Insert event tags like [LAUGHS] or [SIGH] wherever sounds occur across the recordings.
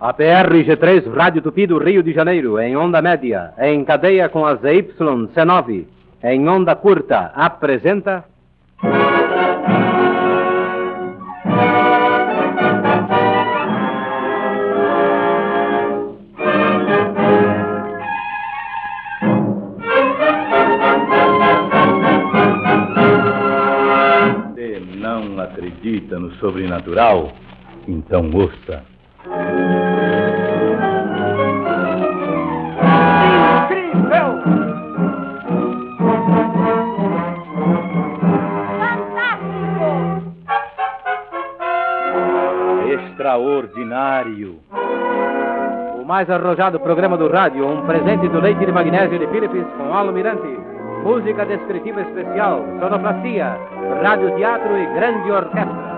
A PRG3 Rádio Tupi do Rio de Janeiro, em onda média, em cadeia com a ZYC9, em onda curta, apresenta. Você não acredita no sobrenatural? Então ouça. Extraordinário. O mais arrojado programa do rádio, um presente do leite de magnésio de Philips com almirante. Música descritiva especial, sonoplastia, radioteatro e grande orquestra.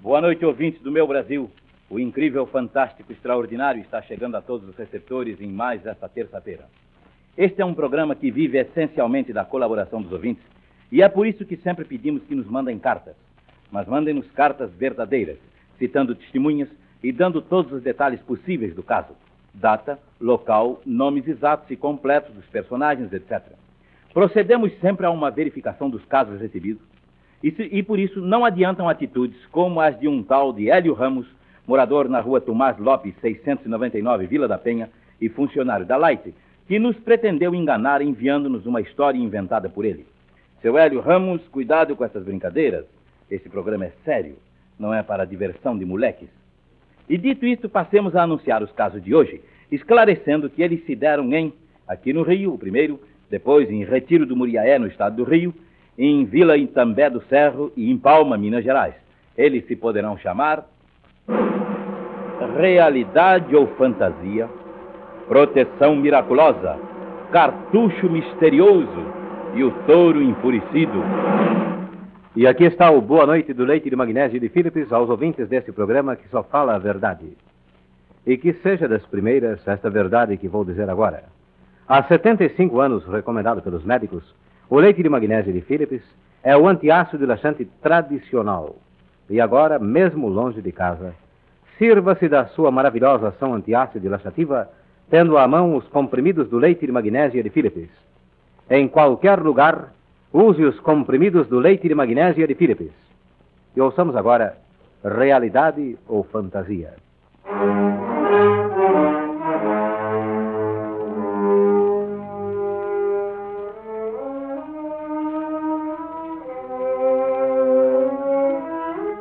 Boa noite, ouvintes do meu Brasil. O incrível, fantástico, extraordinário está chegando a todos os receptores em mais esta terça-feira. Este é um programa que vive essencialmente da colaboração dos ouvintes e é por isso que sempre pedimos que nos mandem cartas. Mas mandem-nos cartas verdadeiras, citando testemunhas e dando todos os detalhes possíveis do caso: data, local, nomes exatos e completos dos personagens, etc. Procedemos sempre a uma verificação dos casos recebidos e, se- e por isso não adiantam atitudes como as de um tal de Hélio Ramos, morador na rua Tomás Lopes, 699, Vila da Penha, e funcionário da Light, que nos pretendeu enganar enviando-nos uma história inventada por ele. Seu Hélio Ramos, cuidado com essas brincadeiras. Esse programa é sério, não é para diversão de moleques. E dito isto, passemos a anunciar os casos de hoje, esclarecendo que eles se deram em, aqui no Rio, o primeiro, depois em Retiro do Muriaé, no estado do Rio, em Vila Itambé do Cerro e em Palma, Minas Gerais. Eles se poderão chamar Realidade ou Fantasia, Proteção Miraculosa, Cartucho Misterioso e o Touro Enfurecido. E aqui está o Boa Noite do Leite de Magnésio de Philips aos ouvintes desse programa que só fala a verdade. E que seja das primeiras esta verdade que vou dizer agora. Há 75 anos, recomendado pelos médicos, o leite de magnésio de Philips é o antiácido laxante tradicional. E agora, mesmo longe de casa, sirva-se da sua maravilhosa ação antiácido laxativa, tendo à mão os comprimidos do leite de magnésio de Philips. Em qualquer lugar, use os comprimidos do leite de magnésio de Philips. E ouçamos agora realidade ou fantasia.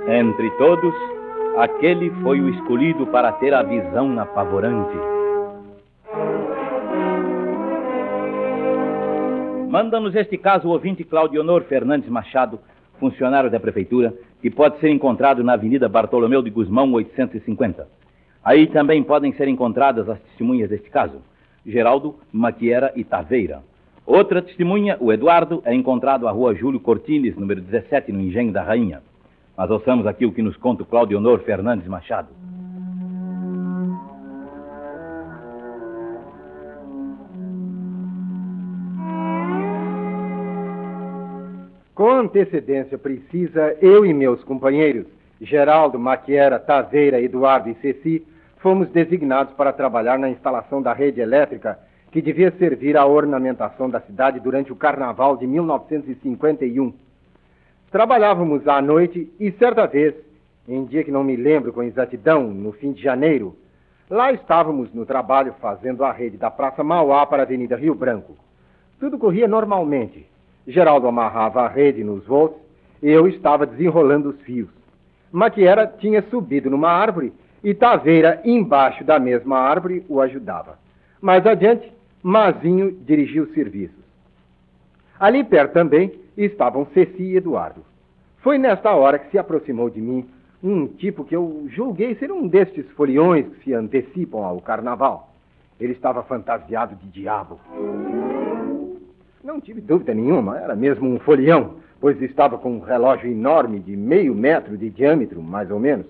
Entre todos, aquele foi o escolhido para ter a visão apavorante. Manda-nos este caso o ouvinte Claudionor Fernandes Machado, funcionário da prefeitura, que pode ser encontrado na Avenida Bartolomeu de Guzmão, 850. Aí também podem ser encontradas as testemunhas deste caso, Geraldo, Maquiera e Taveira. Outra testemunha, o Eduardo, é encontrado à rua Júlio Cortines, número 17, no Engenho da Rainha. Mas ouçamos aqui o que nos conta o Claudionor Fernandes Machado. Com antecedência precisa, eu e meus companheiros, Geraldo, Maquiera, Taveira, Eduardo e Ceci, fomos designados para trabalhar na instalação da rede elétrica que devia servir à ornamentação da cidade durante o carnaval de 1951. Trabalhávamos à noite e certa vez, em dia que não me lembro com exatidão, no fim de janeiro, lá estávamos no trabalho fazendo a rede da Praça Mauá para a Avenida Rio Branco. Tudo corria normalmente. Geraldo amarrava a rede nos volts e eu estava desenrolando os fios. Maquiera tinha subido numa árvore e Taveira, embaixo da mesma árvore, o ajudava. Mais adiante, Mazinho dirigia os serviços. Ali perto também estavam Ceci e Eduardo. Foi nesta hora que se aproximou de mim um tipo que eu julguei ser um destes foliões que se antecipam ao carnaval. Ele estava fantasiado de diabo. Não tive dúvida nenhuma, era mesmo um folião, pois estava com um relógio enorme de meio metro de diâmetro, mais ou menos.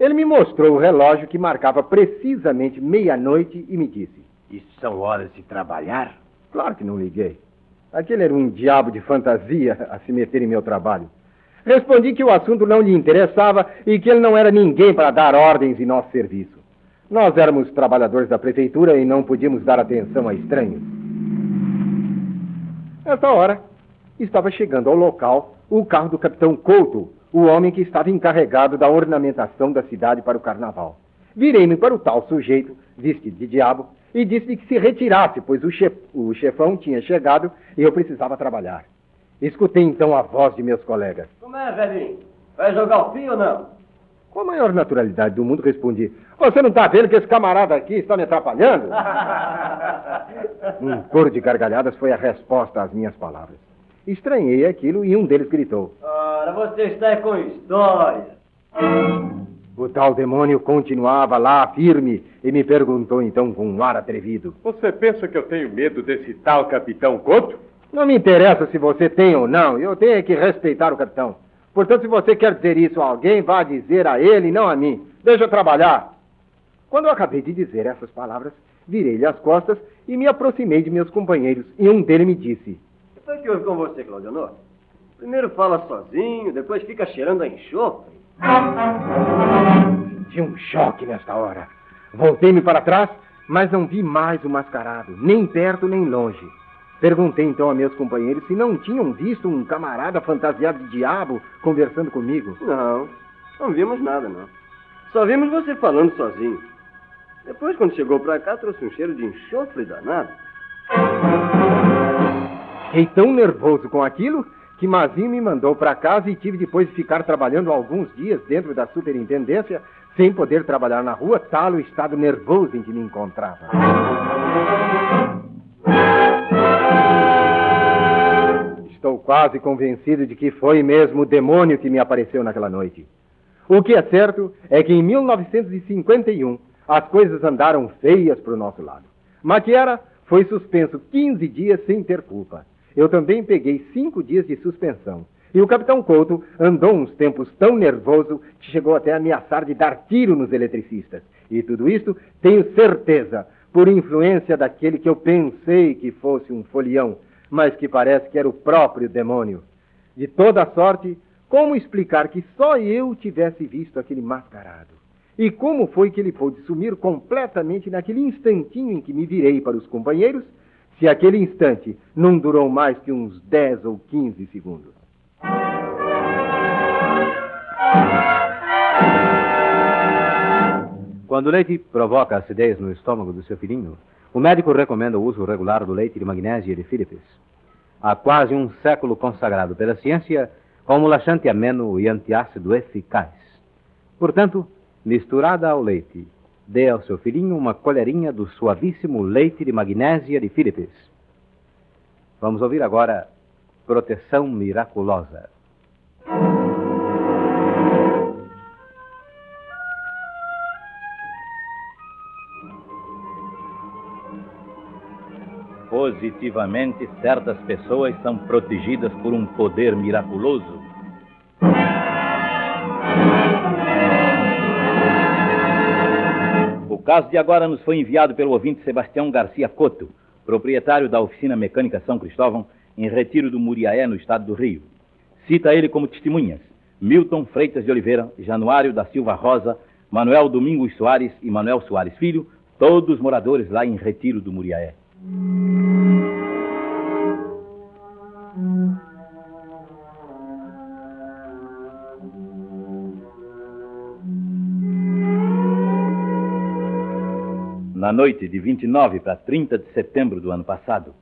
Ele me mostrou o relógio que marcava precisamente meia-noite e me disse: Isso são horas de trabalhar? Claro que não liguei. Aquele era um diabo de fantasia [LAUGHS] a se meter em meu trabalho. Respondi que o assunto não lhe interessava e que ele não era ninguém para dar ordens em nosso serviço. Nós éramos trabalhadores da prefeitura e não podíamos dar atenção a estranhos. Nessa hora, estava chegando ao local o carro do capitão Couto, o homem que estava encarregado da ornamentação da cidade para o carnaval. Virei-me para o tal sujeito, vestido de diabo, e disse-lhe que se retirasse, pois o, chef... o chefão tinha chegado e eu precisava trabalhar. Escutei então a voz de meus colegas. Como é, velhinho? Vai jogar o fio ou não? Com a maior naturalidade do mundo respondi: Você não está vendo que esse camarada aqui está me atrapalhando? [LAUGHS] um coro de gargalhadas foi a resposta às minhas palavras. Estranhei aquilo e um deles gritou: Ora, você está com história. O tal demônio continuava lá, firme, e me perguntou então com um ar atrevido: Você pensa que eu tenho medo desse tal capitão Couto? Não me interessa se você tem ou não, eu tenho que respeitar o capitão. Portanto, se você quer dizer isso a alguém, vá dizer a ele, não a mim. Deixa eu trabalhar. Quando eu acabei de dizer essas palavras, virei-lhe as costas e me aproximei de meus companheiros, e um deles me disse: O que foi que houve com você, Claudionor? Primeiro fala sozinho, depois fica cheirando a enxofre. Senti um choque nesta hora. Voltei-me para trás, mas não vi mais o mascarado, nem perto nem longe. Perguntei então a meus companheiros se não tinham visto um camarada fantasiado de diabo conversando comigo. Não, não vimos nada, não. Só vimos você falando sozinho. Depois, quando chegou pra cá, trouxe um cheiro de enxofre danado. Fiquei tão nervoso com aquilo que Mazinho me mandou para casa e tive depois de ficar trabalhando alguns dias dentro da superintendência sem poder trabalhar na rua, tal o estado nervoso em que me encontrava. Estou quase convencido de que foi mesmo o demônio que me apareceu naquela noite. O que é certo é que em 1951 as coisas andaram feias para o nosso lado. Maquiara foi suspenso 15 dias sem ter culpa. Eu também peguei cinco dias de suspensão. E o capitão Couto andou uns tempos tão nervoso que chegou até a ameaçar de dar tiro nos eletricistas. E tudo isso, tenho certeza, por influência daquele que eu pensei que fosse um folião, mas que parece que era o próprio demônio. De toda sorte, como explicar que só eu tivesse visto aquele mascarado? E como foi que ele pôde sumir completamente naquele instantinho em que me virei para os companheiros, se aquele instante não durou mais que uns 10 ou 15 segundos? Quando o leite provoca acidez no estômago do seu filhinho, o médico recomenda o uso regular do leite de magnésia de Philips. Há quase um século consagrado pela ciência como laxante ameno e antiácido eficaz. Portanto, misturada ao leite, dê ao seu filhinho uma colherinha do suavíssimo leite de magnésia de Philips. Vamos ouvir agora Proteção Miraculosa. Positivamente, certas pessoas são protegidas por um poder miraculoso. Caso de agora nos foi enviado pelo ouvinte Sebastião Garcia Coto, proprietário da oficina mecânica São Cristóvão, em Retiro do Muriaé, no estado do Rio. Cita ele como testemunhas Milton Freitas de Oliveira, Januário da Silva Rosa, Manuel Domingos Soares e Manuel Soares Filho, todos moradores lá em Retiro do Muriaé. Na noite de 29 para 30 de setembro do ano passado,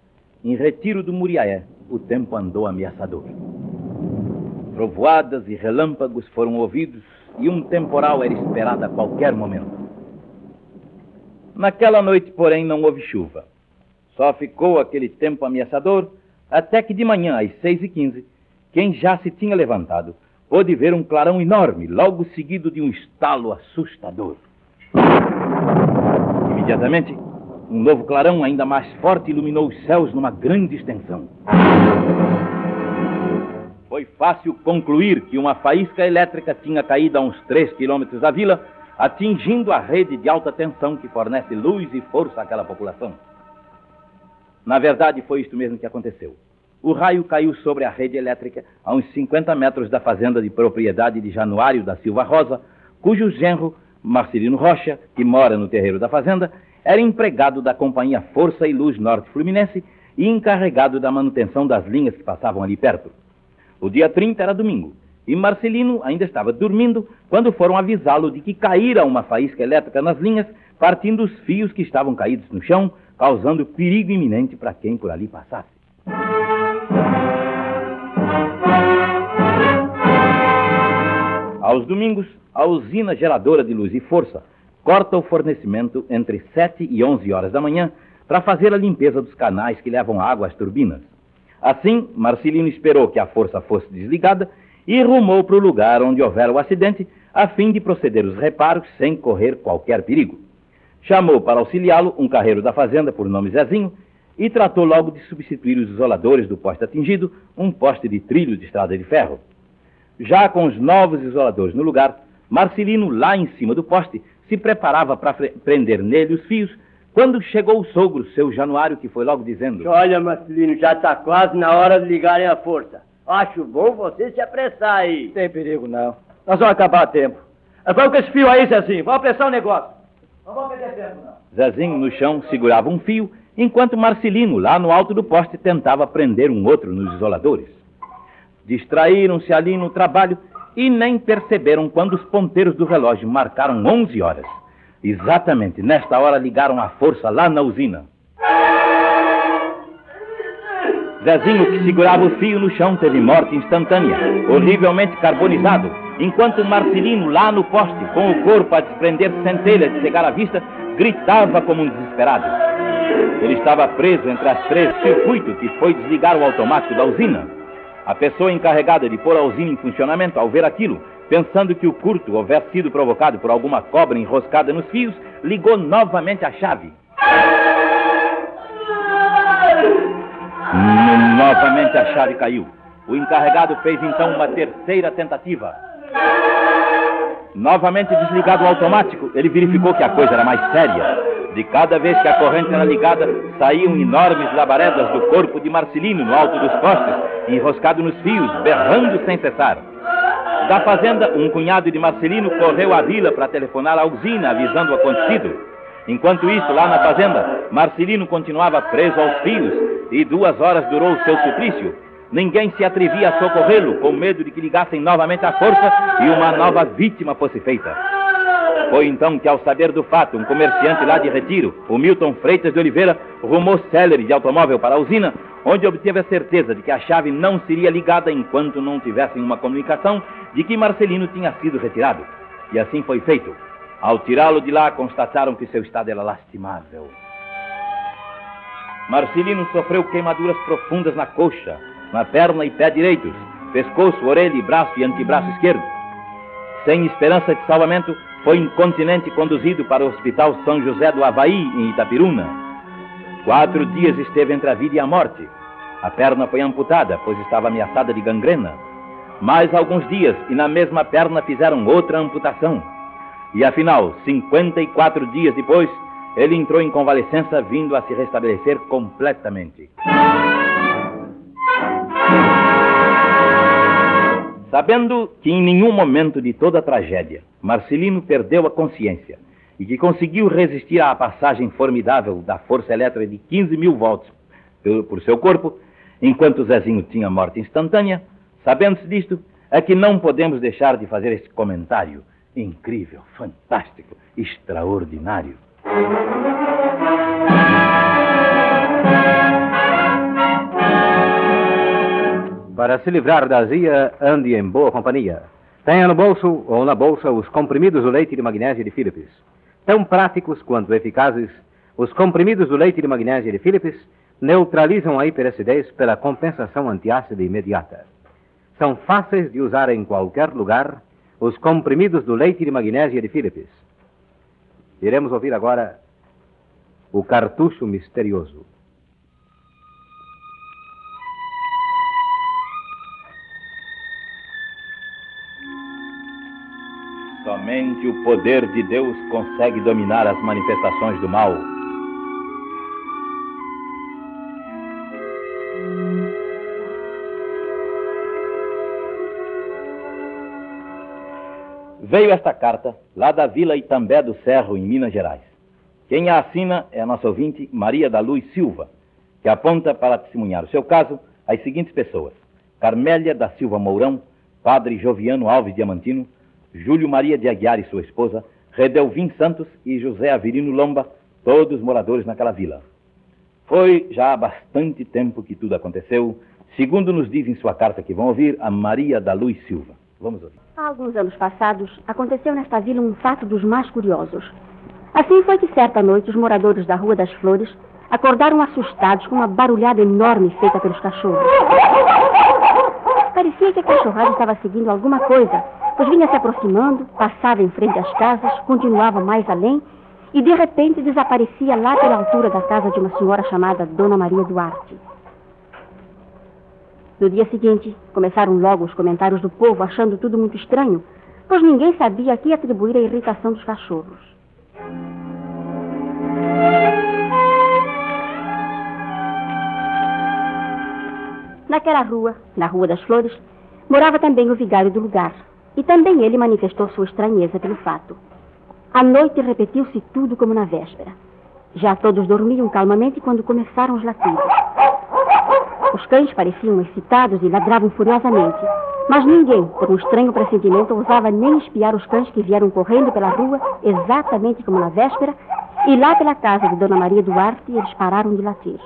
em Retiro do Muriaé, o tempo andou ameaçador. Trovoadas e relâmpagos foram ouvidos e um temporal era esperado a qualquer momento. Naquela noite, porém, não houve chuva. Só ficou aquele tempo ameaçador até que de manhã, às seis e quinze, quem já se tinha levantado pôde ver um clarão enorme, logo seguido de um estalo assustador. Imediatamente, um novo clarão ainda mais forte iluminou os céus numa grande extensão. Foi fácil concluir que uma faísca elétrica tinha caído a uns três quilômetros da vila, atingindo a rede de alta tensão que fornece luz e força àquela população. Na verdade, foi isto mesmo que aconteceu. o raio caiu sobre a rede elétrica a uns 50 metros da fazenda de propriedade de Januário da Silva Rosa, cujo genro, Marcelino Rocha, que mora no terreiro da fazenda, era empregado da Companhia Força e Luz Norte Fluminense e encarregado da manutenção das linhas que passavam ali perto. O dia 30 era domingo e Marcelino ainda estava dormindo quando foram avisá-lo de que caíra uma faísca elétrica nas linhas, partindo os fios que estavam caídos no chão, causando perigo iminente para quem por ali passasse. Aos domingos, a usina geradora de luz e força corta o fornecimento entre 7 e 11 horas da manhã para fazer a limpeza dos canais que levam água às turbinas. Assim, Marcelino esperou que a força fosse desligada e rumou para o lugar onde houvera o acidente, a fim de proceder os reparos sem correr qualquer perigo. Chamou para auxiliá-lo um carreiro da fazenda por nome Zezinho e tratou logo de substituir os isoladores do poste atingido, um poste de trilho de estrada de ferro. Já com os novos isoladores no lugar, Marcelino, lá em cima do poste, se preparava para prender nele os fios, quando chegou o sogro, seu Januário, que foi logo dizendo: Olha, Marcelino, já está quase na hora de ligarem a força. Acho bom você se apressar aí. Tem perigo não. Nós vamos acabar a tempo. Vamos com esse fio aí, Zezinho. Vamos apressar o negócio. Não vamos perder tempo, não. Zezinho, no chão, segurava um fio, enquanto Marcelino, lá no alto do poste, tentava prender um outro nos isoladores. Distraíram-se ali no trabalho e nem perceberam quando os ponteiros do relógio marcaram 11 horas. Exatamente nesta hora ligaram a força lá na usina. Zezinho, que segurava o fio no chão, teve morte instantânea, horrivelmente carbonizado, enquanto Marcelino, lá no poste, com o corpo a desprender centelhas de cegar à vista, gritava como um desesperado. Ele estava preso entre as três circuitos que foi desligar o automático da usina. A pessoa encarregada de pôr a usina em funcionamento, ao ver aquilo, pensando que o curto houvesse sido provocado por alguma cobra enroscada nos fios, ligou novamente a chave. Novamente a chave caiu. O encarregado fez então uma terceira tentativa. Novamente desligado o automático, ele verificou que a coisa era mais séria. De cada vez que a corrente era ligada, saíam enormes labaredas do corpo de Marcelino no alto dos postes, enroscado nos fios, berrando sem cessar. Da fazenda, um cunhado de Marcelino correu à vila para telefonar à usina, avisando o acontecido. Enquanto isso, lá na fazenda, Marcelino continuava preso aos fios e duas horas durou o seu suplício. Ninguém se atrevia a socorrê-lo, com medo de que ligassem novamente a força e uma nova vítima fosse feita. Foi então que, ao saber do fato, um comerciante lá de Retiro, o Milton Freitas de Oliveira, rumou célere de automóvel para a usina, onde obteve a certeza de que a chave não seria ligada enquanto não tivessem uma comunicação de que Marcelino tinha sido retirado. E assim foi feito. Ao tirá-lo de lá, constataram que seu estado era lastimável. Marcelino sofreu queimaduras profundas na coxa, na perna e pé direitos, pescoço, orelha, braço e antebraço esquerdo. Sem esperança de salvamento, foi incontinente conduzido para o Hospital São José do Havaí, em Itapiruna. Quatro dias esteve entre a vida e a morte. A perna foi amputada, pois estava ameaçada de gangrena. Mais alguns dias, e na mesma perna fizeram outra amputação. E afinal, 54 dias depois, ele entrou em convalescença, vindo a se restabelecer completamente. Sabendo que em nenhum momento de toda a tragédia Marcelino perdeu a consciência e que conseguiu resistir à passagem formidável da força elétrica de 15 mil volts por seu corpo, enquanto Zezinho tinha morte instantânea, sabendo-se disto, é que não podemos deixar de fazer este comentário incrível, fantástico, extraordinário. Para se livrar da azia, ande em boa companhia. Tenha no bolso ou na bolsa os comprimidos do leite de magnésio de Philips. Tão práticos quanto eficazes, os comprimidos do leite de magnésio de Philips neutralizam a hiperacidez pela compensação antiácida imediata. São fáceis de usar em qualquer lugar os comprimidos do leite de magnésio de Philips. Iremos ouvir agora o cartucho misterioso. Somente o poder de Deus consegue dominar as manifestações do mal. Veio esta carta lá da Vila Itambé do Cerro, em Minas Gerais. Quem a assina é a nossa ouvinte Maria da Luz Silva, que aponta para testemunhar o seu caso as seguintes pessoas: Carmélia da Silva Mourão, Padre Joviano Alves Diamantino, Júlio Maria de Aguiar e sua esposa, Redelvin Santos e José Avirino Lomba, todos moradores naquela vila. Foi já há bastante tempo que tudo aconteceu, segundo nos diz em sua carta que vão ouvir a Maria da Luz Silva. Vamos ouvir. Há alguns anos passados, aconteceu nesta vila um fato dos mais curiosos. Assim foi que certa noite os moradores da Rua das Flores acordaram assustados com uma barulhada enorme feita pelos cachorros. Parecia que a cachorrada estava seguindo alguma coisa, pois vinha se aproximando, passava em frente às casas, continuava mais além e de repente desaparecia lá pela altura da casa de uma senhora chamada Dona Maria Duarte. No dia seguinte, começaram logo os comentários do povo, achando tudo muito estranho, pois ninguém sabia a que atribuir a irritação dos cachorros. Naquela rua, na Rua das Flores, morava também o vigário do lugar, e também ele manifestou sua estranheza pelo fato. À noite repetiu-se tudo como na véspera. Já todos dormiam calmamente quando começaram os latidos. Os cães pareciam excitados e ladravam furiosamente, mas ninguém, por um estranho pressentimento, ousava nem espiar os cães que vieram correndo pela rua, exatamente como na véspera, e lá pela casa de Dona Maria Duarte eles pararam de latir.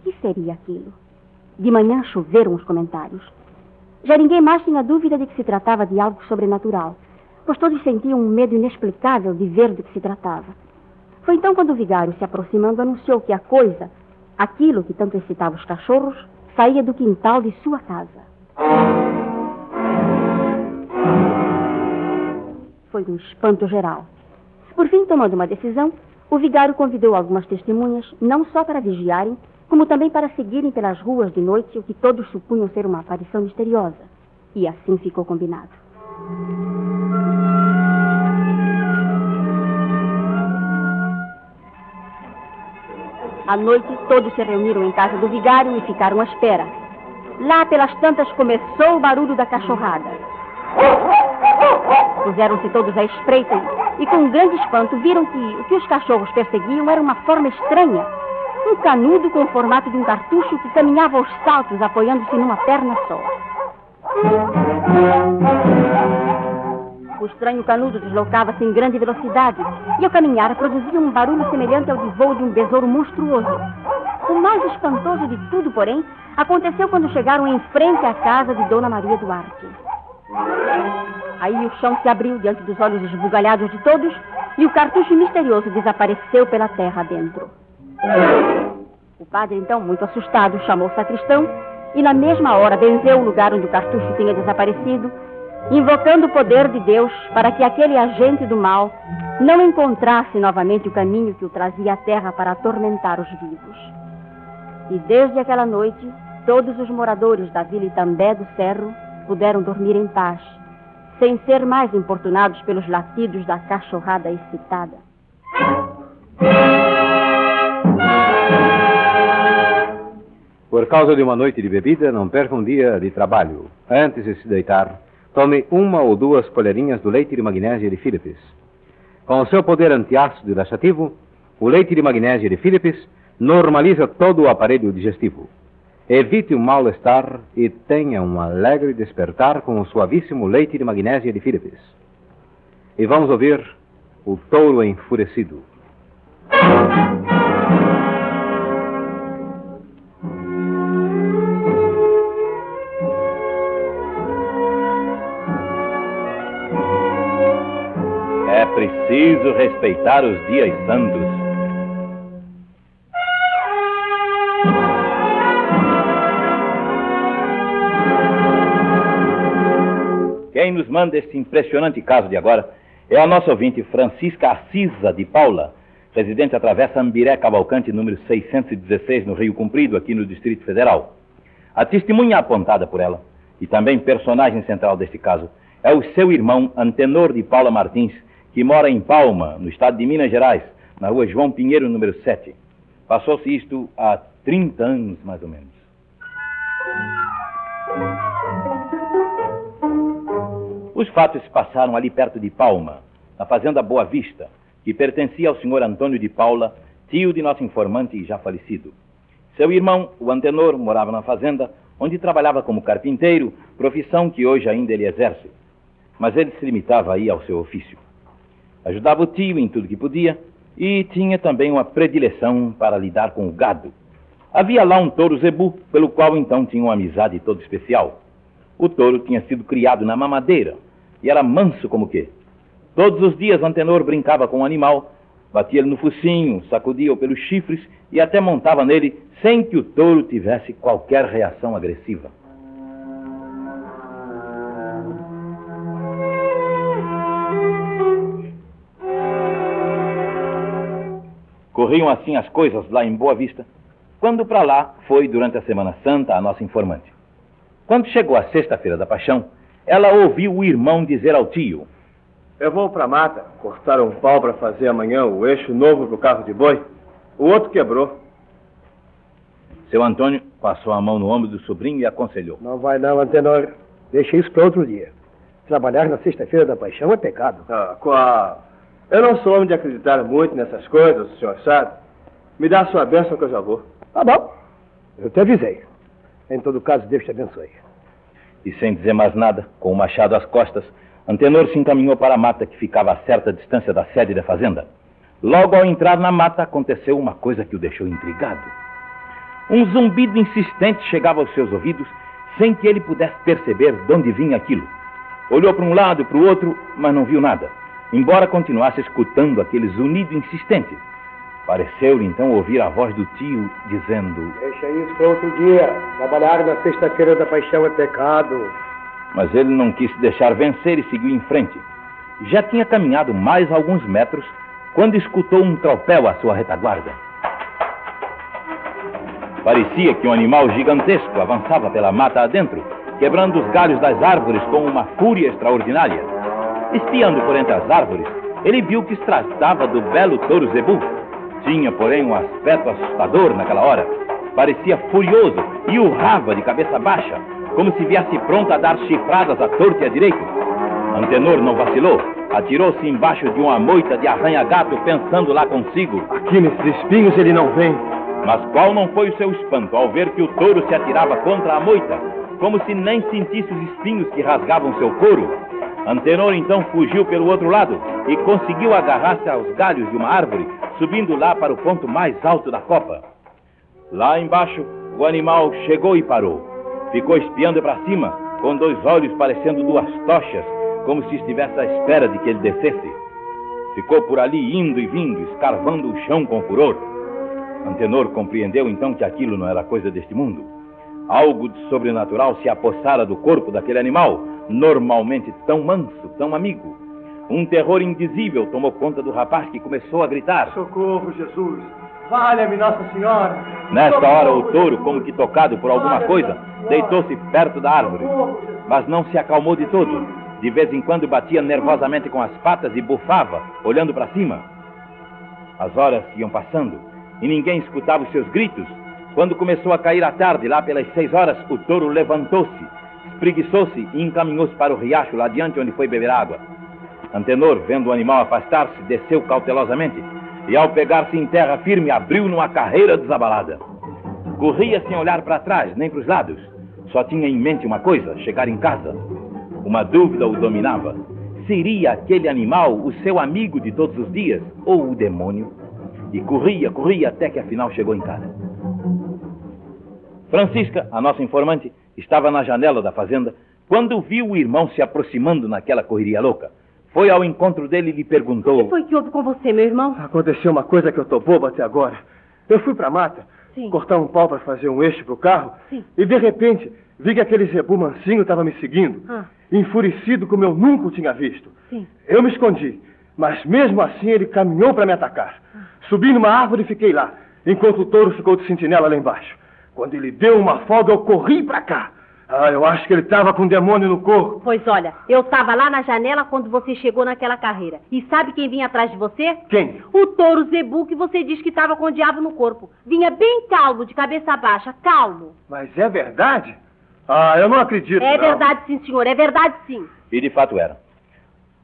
O que seria aquilo? De manhã choveram os comentários. Já ninguém mais tinha dúvida de que se tratava de algo sobrenatural, pois todos sentiam um medo inexplicável de ver do que se tratava. Foi então quando o vigário, se aproximando, anunciou que a coisa, aquilo que tanto excitava os cachorros, saía do quintal de sua casa. Foi um espanto geral. Por fim, tomando uma decisão, o vigário convidou algumas testemunhas, não só para vigiarem, como também para seguirem pelas ruas de noite o que todos supunham ser uma aparição misteriosa. E assim ficou combinado. À noite, todos se reuniram em casa do vigário e ficaram à espera. Lá pelas tantas começou o barulho da cachorrada. Puseram-se todos à espreita e, com um grande espanto, viram que o que os cachorros perseguiam era uma forma estranha. Um canudo com o formato de um cartucho que caminhava aos saltos, apoiando-se numa perna só. O estranho canudo deslocava-se em grande velocidade e, ao caminhar, produzia um barulho semelhante ao de voo de um besouro monstruoso. O mais espantoso de tudo, porém, aconteceu quando chegaram em frente à casa de Dona Maria Duarte. Aí o chão se abriu diante dos olhos esbugalhados de todos e o cartucho misterioso desapareceu pela terra dentro. O padre, então, muito assustado, chamou o sacristão e, na mesma hora, benzeu o lugar onde o cartucho tinha desaparecido, invocando o poder de Deus para que aquele agente do mal não encontrasse novamente o caminho que o trazia à terra para atormentar os vivos. E desde aquela noite, todos os moradores da vila Itambé do Cerro puderam dormir em paz, sem ser mais importunados pelos latidos da cachorrada excitada. Por causa de uma noite de bebida, não perca um dia de trabalho. Antes de se deitar, tome uma ou duas colherinhas do leite de magnésia de Philips. Com o seu poder antiácido laxativo, o leite de magnésia de Philips normaliza todo o aparelho digestivo. Evite o mal-estar e tenha um alegre despertar com o suavíssimo leite de magnésia de Philips. E vamos ouvir o touro enfurecido. Preciso respeitar os dias santos. Quem nos manda esse impressionante caso de agora é a nossa ouvinte Francisca Assisa de Paula, residente atravessa Ambiré Cavalcante, número 616, no Rio Comprido, aqui no Distrito Federal. A testemunha apontada por ela, e também personagem central deste caso, é o seu irmão Antenor de Paula Martins, que mora em Palma, no estado de Minas Gerais, na rua João Pinheiro, número 7. Passou-se isto há 30 anos, mais ou menos. Os fatos se passaram ali perto de Palma, na fazenda Boa Vista, que pertencia ao senhor Antônio de Paula, tio de nosso informante e já falecido. Seu irmão, o Antenor, morava na fazenda, onde trabalhava como carpinteiro, profissão que hoje ainda ele exerce. Mas ele se limitava aí ao seu ofício. Ajudava o tio em tudo que podia e tinha também uma predileção para lidar com o gado. Havia lá um touro zebu, pelo qual então tinha uma amizade toda especial. O touro tinha sido criado na mamadeira e era manso como que. Todos os dias Antenor brincava com o animal, batia ele no focinho, sacudia-o pelos chifres e até montava nele sem que o touro tivesse qualquer reação agressiva. Corriam assim as coisas lá em Boa Vista, quando para lá foi durante a Semana Santa a nossa informante. Quando chegou a sexta-feira da paixão, ela ouviu o irmão dizer ao tio: Eu vou para a mata cortar um pau para fazer amanhã o eixo novo para o carro de boi. O outro quebrou. Seu Antônio passou a mão no ombro do sobrinho e aconselhou: Não vai não, Antenor. Deixa isso para outro dia. Trabalhar na sexta-feira da paixão é pecado. Ah, qual? Eu não sou homem de acreditar muito nessas coisas, o senhor sabe. Me dá a sua bênção que eu já vou. Tá bom. Eu te avisei. Em todo caso, Deus te abençoe. E sem dizer mais nada, com o machado às costas, Antenor se encaminhou para a mata que ficava a certa distância da sede da fazenda. Logo ao entrar na mata, aconteceu uma coisa que o deixou intrigado. Um zumbido insistente chegava aos seus ouvidos sem que ele pudesse perceber de onde vinha aquilo. Olhou para um lado e para o outro, mas não viu nada, embora continuasse escutando aquele zunido insistente. Pareceu-lhe então ouvir a voz do tio dizendo: Deixa isso para outro dia. Trabalhar na sexta-feira da paixão é pecado. Mas ele não quis se deixar vencer e seguiu em frente. Já tinha caminhado mais alguns metros quando escutou um tropel à sua retaguarda. Parecia que um animal gigantesco avançava pela mata adentro, quebrando os galhos das árvores com uma fúria extraordinária. Espiando por entre as árvores, ele viu que se tratava do belo touro zebu. Tinha, porém, um aspecto assustador naquela hora. Parecia furioso e urrava de cabeça baixa, como se viesse pronto a dar chifradas à torta e à direita. Antenor não vacilou, atirou-se embaixo de uma moita de arranha-gato, pensando lá consigo: Aqui nesses espinhos ele não vem. Mas qual não foi o seu espanto ao ver que o touro se atirava contra a moita, como se nem sentisse os espinhos que rasgavam seu couro? Antenor então fugiu pelo outro lado e conseguiu agarrar-se aos galhos de uma árvore, subindo lá para o ponto mais alto da copa. Lá embaixo, o animal chegou e parou. Ficou espiando para cima, com dois olhos parecendo duas tochas, como se estivesse à espera de que ele descesse. Ficou por ali indo e vindo, escarvando o chão com furor. Antenor compreendeu então que aquilo não era coisa deste mundo. Algo de sobrenatural se apossara do corpo daquele animal, normalmente tão manso, tão amigo. Um terror indizível tomou conta do rapaz que começou a gritar: Socorro, Jesus! Valha-me, Nossa Senhora! Nesta hora, o touro, como que tocado por alguma coisa, deitou-se perto da árvore. Mas não se acalmou de todo. De vez em quando batia nervosamente com as patas e bufava, olhando para cima. As horas iam passando e ninguém escutava os seus gritos. Quando começou a cair a tarde, lá pelas seis horas, o touro levantou-se, espreguiçou-se e encaminhou-se para o riacho lá adiante onde foi beber água. Antenor, vendo o animal afastar-se, desceu cautelosamente e, ao pegar-se em terra firme, abriu numa carreira desabalada. Corria sem olhar para trás, nem para os lados. Só tinha em mente uma coisa: chegar em casa. Uma dúvida o dominava. Seria aquele animal o seu amigo de todos os dias ou o demônio? E corria, corria até que afinal chegou em casa. Francisca, a nossa informante, estava na janela da fazenda quando viu o irmão se aproximando naquela correria louca. Foi ao encontro dele e lhe perguntou: O que foi que houve com você, meu irmão? Aconteceu uma coisa que eu tô bobo até agora. Eu fui pra mata, Sim. cortar um pau para fazer um eixo pro carro, Sim. e de repente vi que aquele zebu mansinho estava me seguindo, Ah. enfurecido como eu nunca o tinha visto. Sim. Eu me escondi, mas mesmo assim ele caminhou para me atacar. Subi numa árvore e fiquei lá, enquanto o touro ficou de sentinela lá embaixo. Quando ele deu uma folga, eu corri para cá. Ah, eu acho que ele estava com um demônio no corpo. Pois olha, eu estava lá na janela quando você chegou naquela carreira. E sabe quem vinha atrás de você? Quem? O touro zebu que você diz que estava com o diabo no corpo. Vinha bem calmo, de cabeça baixa, calmo. Mas é verdade? Ah, eu não acredito. É não. verdade, sim, senhor. É verdade, sim. E de fato era.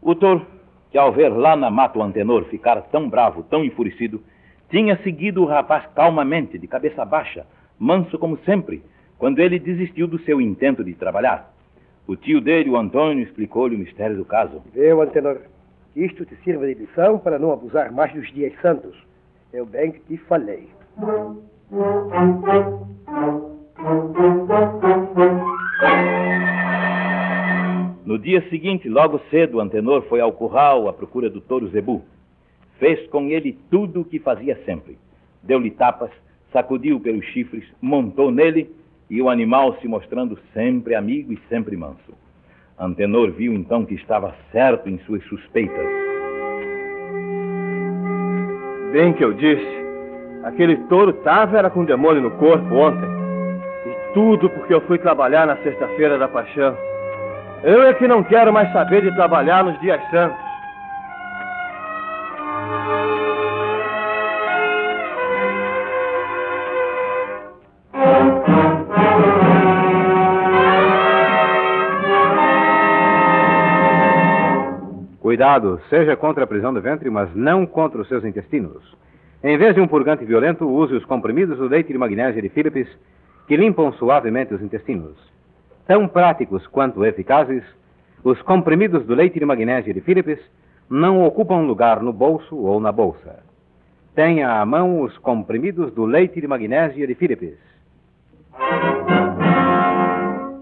O touro, que ao ver lá na mata o antenor ficar tão bravo, tão enfurecido, tinha seguido o rapaz calmamente, de cabeça baixa, manso como sempre, quando ele desistiu do seu intento de trabalhar. O tio dele, o Antônio, explicou-lhe o mistério do caso. Vê, Antenor, que isto te sirva de lição para não abusar mais dos dias santos. Eu bem que te falei. No dia seguinte, logo cedo, o Antenor foi ao curral à procura do touro Zebu. Fez com ele tudo o que fazia sempre. Deu-lhe tapas, sacudiu pelos chifres, montou nele e o animal se mostrando sempre amigo e sempre manso. Antenor viu então que estava certo em suas suspeitas. Bem que eu disse, aquele touro tava era com demônio no corpo ontem. E tudo porque eu fui trabalhar na sexta-feira da paixão. Eu é que não quero mais saber de trabalhar nos dias santos. Cuidado, seja contra a prisão do ventre, mas não contra os seus intestinos. Em vez de um purgante violento, use os comprimidos do leite de magnésia de Philips, que limpam suavemente os intestinos. Tão práticos quanto eficazes, os comprimidos do leite de magnésia de Philips não ocupam lugar no bolso ou na bolsa. Tenha à mão os comprimidos do leite de magnésia de Philips.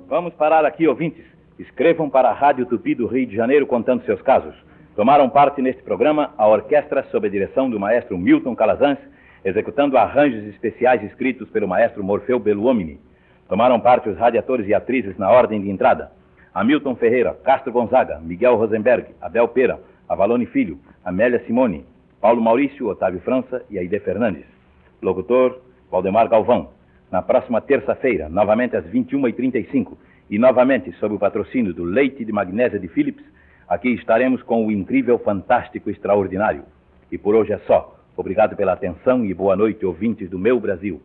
Vamos parar aqui, ouvintes. Escrevam para a Rádio Tupi do Rio de Janeiro contando seus casos. Tomaram parte neste programa a orquestra sob a direção do maestro Milton Calazans, executando arranjos especiais escritos pelo maestro Morfeu Beluomini. Tomaram parte os radiatores e atrizes na ordem de entrada. Hamilton Ferreira, Castro Gonzaga, Miguel Rosenberg, Abel Pera, Avalone Filho, Amélia Simone, Paulo Maurício, Otávio França e Aide Fernandes. Locutor, Valdemar Galvão. Na próxima terça-feira, novamente às 21h35, e novamente sob o patrocínio do leite de magnésia de Philips, aqui estaremos com o incrível, fantástico, extraordinário. E por hoje é só. Obrigado pela atenção e boa noite, ouvintes do meu Brasil.